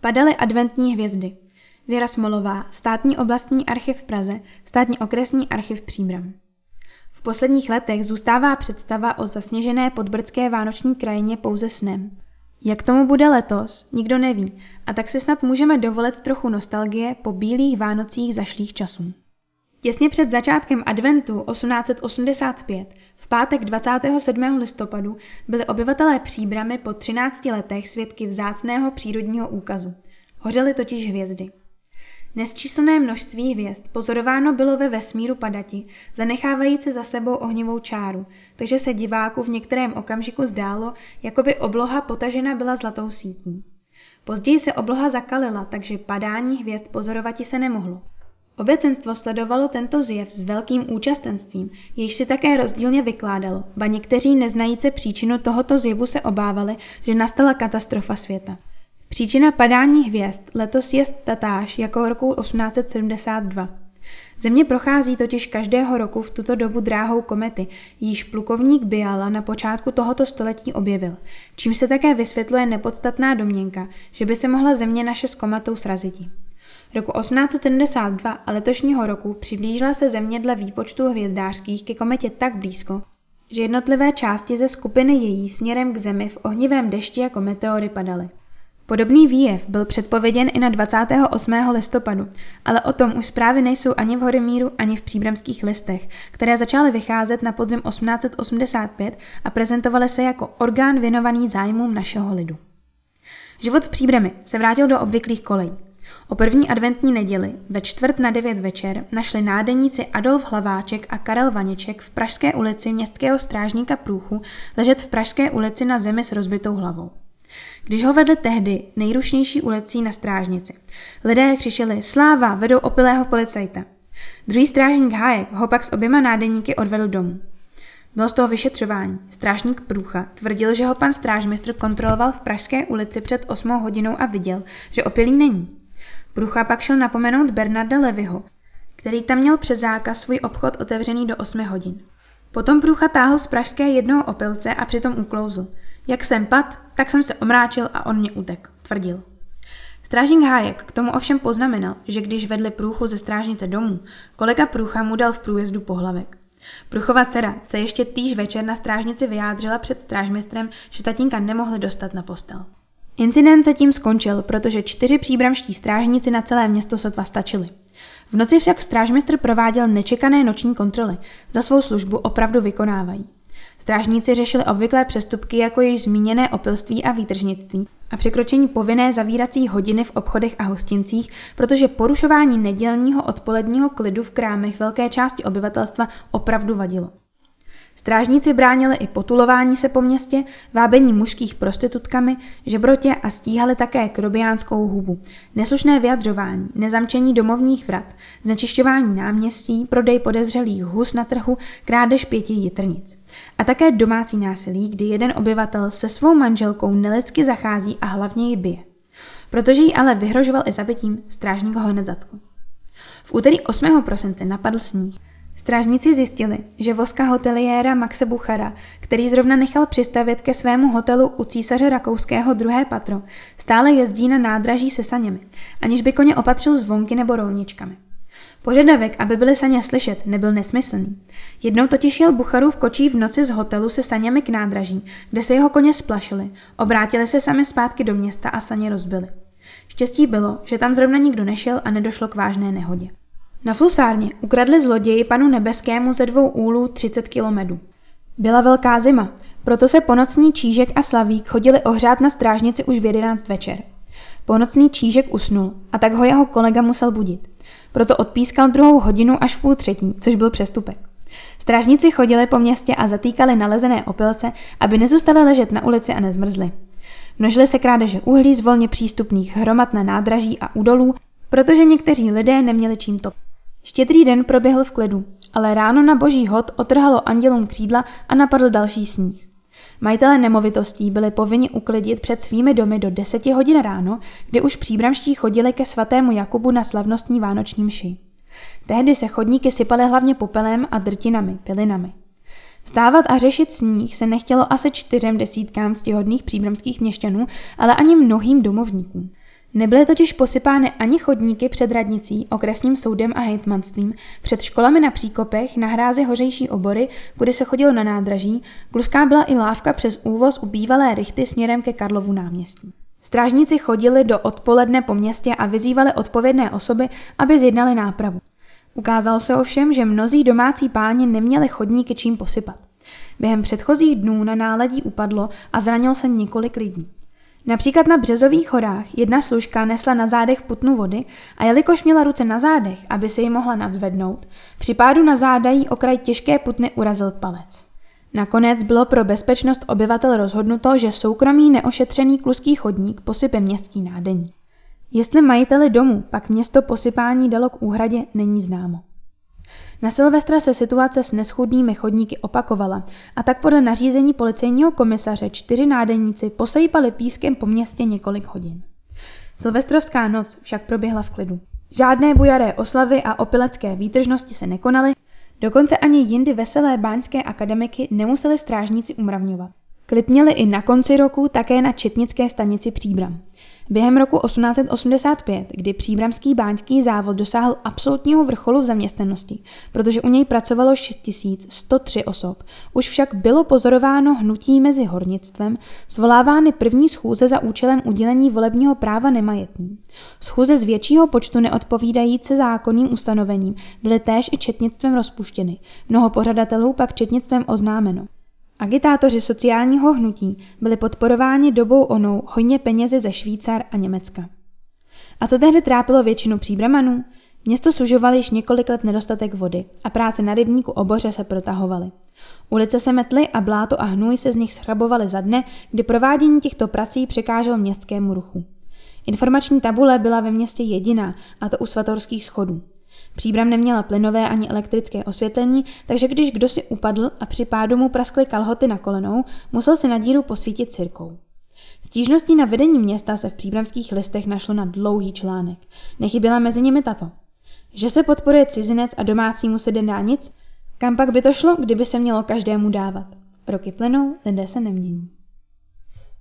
Padaly adventní hvězdy. Věra Smolová, státní oblastní archiv v Praze, státní okresní archiv Příbram. V posledních letech zůstává představa o zasněžené podbrdské vánoční krajině pouze snem. Jak tomu bude letos, nikdo neví, a tak si snad můžeme dovolit trochu nostalgie po bílých Vánocích zašlých časů. Těsně před začátkem adventu 1885, v pátek 27. listopadu, byli obyvatelé Příbramy po 13 letech svědky vzácného přírodního úkazu. Hořely totiž hvězdy. Nesčíslné množství hvězd pozorováno bylo ve vesmíru padati, zanechávající za sebou ohnivou čáru, takže se diváku v některém okamžiku zdálo, jako by obloha potažena byla zlatou sítí. Později se obloha zakalila, takže padání hvězd pozorovati se nemohlo. Obecenstvo sledovalo tento zjev s velkým účastenstvím, jež si také rozdílně vykládalo, ba někteří neznajíce příčinu tohoto zjevu se obávali, že nastala katastrofa světa. Příčina padání hvězd letos je tatáž jako roku 1872. Země prochází totiž každého roku v tuto dobu dráhou komety, již plukovník Biala na počátku tohoto století objevil, čím se také vysvětluje nepodstatná domněnka, že by se mohla Země naše s kometou sraziti. Roku 1872 a letošního roku přiblížila se Země dle výpočtu hvězdářských ke kometě tak blízko, že jednotlivé části ze skupiny její směrem k Zemi v ohnivém dešti jako meteory padaly. Podobný výjev byl předpověděn i na 28. listopadu, ale o tom už zprávy nejsou ani v Horymíru, ani v příbramských listech, které začaly vycházet na podzim 1885 a prezentovaly se jako orgán věnovaný zájmům našeho lidu. Život v Příbrami se vrátil do obvyklých kolejí. O první adventní neděli ve čtvrt na devět večer našli nádeníci Adolf Hlaváček a Karel Vaněček v Pražské ulici městského strážníka Průchu ležet v Pražské ulici na zemi s rozbitou hlavou. Když ho vedli tehdy nejrušnější ulicí na strážnici. Lidé křičeli sláva, vedou opilého policajta. Druhý strážník Hájek ho pak s oběma nádeníky odvedl domů. Bylo z toho vyšetřování. Strážník Průcha tvrdil, že ho pan strážmistr kontroloval v Pražské ulici před 8 hodinou a viděl, že opilý není. Průcha pak šel napomenout Bernarda Levyho, který tam měl přes zákaz svůj obchod otevřený do 8 hodin. Potom Průcha táhl z pražské jednoho opilce a přitom uklouzl. Jak jsem pad, tak jsem se omráčil a on mě utek, tvrdil. Strážník Hájek k tomu ovšem poznamenal, že když vedli průchu ze strážnice domů, kolega průcha mu dal v průjezdu pohlavek. Průchova dcera se ještě týž večer na strážnici vyjádřila před strážmistrem, že tatínka nemohli dostat na postel. Incident se tím skončil, protože čtyři příbramští strážníci na celé město sotva stačili. V noci však strážmistr prováděl nečekané noční kontroly. Za svou službu opravdu vykonávají. Strážníci řešili obvyklé přestupky jako již zmíněné opilství a výtržnictví a překročení povinné zavírací hodiny v obchodech a hostincích, protože porušování nedělního odpoledního klidu v krámech velké části obyvatelstva opravdu vadilo. Strážníci bránili i potulování se po městě, vábení mužských prostitutkami, žebrotě a stíhali také krobiánskou hubu, neslušné vyjadřování, nezamčení domovních vrat, znečišťování náměstí, prodej podezřelých hus na trhu, krádež pěti jitrnic. A také domácí násilí, kdy jeden obyvatel se svou manželkou nelidsky zachází a hlavně ji bije. Protože jí ale vyhrožoval i zabitím, strážník ho hned zatkl. V úterý 8. prosince napadl sníh. Strážníci zjistili, že voska hoteliéra Maxe Buchara, který zrovna nechal přistavět ke svému hotelu u císaře rakouského druhé patro, stále jezdí na nádraží se saněmi, aniž by koně opatřil zvonky nebo rolničkami. Požadavek, aby byly saně slyšet, nebyl nesmyslný. Jednou totiž jel Bucharův kočí v noci z hotelu se saněmi k nádraží, kde se jeho koně splašili, obrátili se sami zpátky do města a saně rozbili. Štěstí bylo, že tam zrovna nikdo nešel a nedošlo k vážné nehodě. Na flusárně ukradli zloději panu Nebeskému ze dvou úlů 30 kilometrů. Byla velká zima, proto se ponocní Čížek a Slavík chodili ohřát na strážnici už v 11 večer. Ponocný Čížek usnul a tak ho jeho kolega musel budit. Proto odpískal druhou hodinu až v půl třetí, což byl přestupek. Strážníci chodili po městě a zatýkali nalezené opilce, aby nezůstali ležet na ulici a nezmrzli. Množili se krádeže uhlí z volně přístupných hromad na nádraží a údolů, protože někteří lidé neměli čím to. Štědrý den proběhl v klidu, ale ráno na boží hod otrhalo andělům křídla a napadl další sníh. Majitelé nemovitostí byli povinni uklidit před svými domy do 10 hodin ráno, kdy už příbramští chodili ke svatému Jakubu na slavnostní vánoční mši. Tehdy se chodníky sypaly hlavně popelem a drtinami, pilinami. Vstávat a řešit sníh se nechtělo asi čtyřem desítkám ctihodných příbramských měšťanů, ale ani mnohým domovníkům. Nebyly totiž posypány ani chodníky před radnicí, okresním soudem a hejtmanstvím, před školami na příkopech, na hrázi hořejší obory, kudy se chodilo na nádraží, kluská byla i lávka přes úvoz u bývalé rychty směrem ke Karlovu náměstí. Strážníci chodili do odpoledne po městě a vyzývali odpovědné osoby, aby zjednali nápravu. Ukázalo se ovšem, že mnozí domácí páni neměli chodníky čím posypat. Během předchozích dnů na náledí upadlo a zranilo se několik lidí. Například na Březových horách jedna služka nesla na zádech putnu vody a jelikož měla ruce na zádech, aby se ji mohla nadzvednout, při pádu na záda jí okraj těžké putny urazil palec. Nakonec bylo pro bezpečnost obyvatel rozhodnuto, že soukromý neošetřený kluský chodník posype městský nádení. Jestli majiteli domu pak město posypání dalo k úhradě, není známo. Na Silvestra se situace s neschudnými chodníky opakovala a tak podle nařízení policejního komisaře čtyři nádeníci posejpali pískem po městě několik hodin. Silvestrovská noc však proběhla v klidu. Žádné bujaré oslavy a opilecké výtržnosti se nekonaly, dokonce ani jindy veselé báňské akademiky nemuseli strážníci umravňovat. Klid měli i na konci roku také na četnické stanici Příbram. Během roku 1885, kdy příbramský báňský závod dosáhl absolutního vrcholu v zaměstnanosti, protože u něj pracovalo 6103 osob, už však bylo pozorováno hnutí mezi hornictvem, svolávány první schůze za účelem udělení volebního práva nemajetní. Schůze z většího počtu neodpovídající zákonným ustanovením byly též i četnictvem rozpuštěny, mnoho pořadatelů pak četnictvem oznámeno. Agitátoři sociálního hnutí byli podporováni dobou onou hojně penězi ze Švýcar a Německa. A co tehdy trápilo většinu příbramanů? Město sužovali již několik let nedostatek vody a práce na rybníku oboře se protahovaly. Ulice se metly a bláto a hnůj se z nich schrabovaly za dne, kdy provádění těchto prací překáželo městskému ruchu. Informační tabule byla ve městě jediná, a to u svatorských schodů. Příbram neměla plynové ani elektrické osvětlení, takže když kdo si upadl a při pádu mu praskly kalhoty na kolenou, musel si na díru posvítit cirkou. Stížností na vedení města se v příbramských listech našlo na dlouhý článek. Nechyběla mezi nimi tato. Že se podporuje cizinec a domácímu se nedá nic? Kam pak by to šlo, kdyby se mělo každému dávat? Roky plynou, lidé se nemění.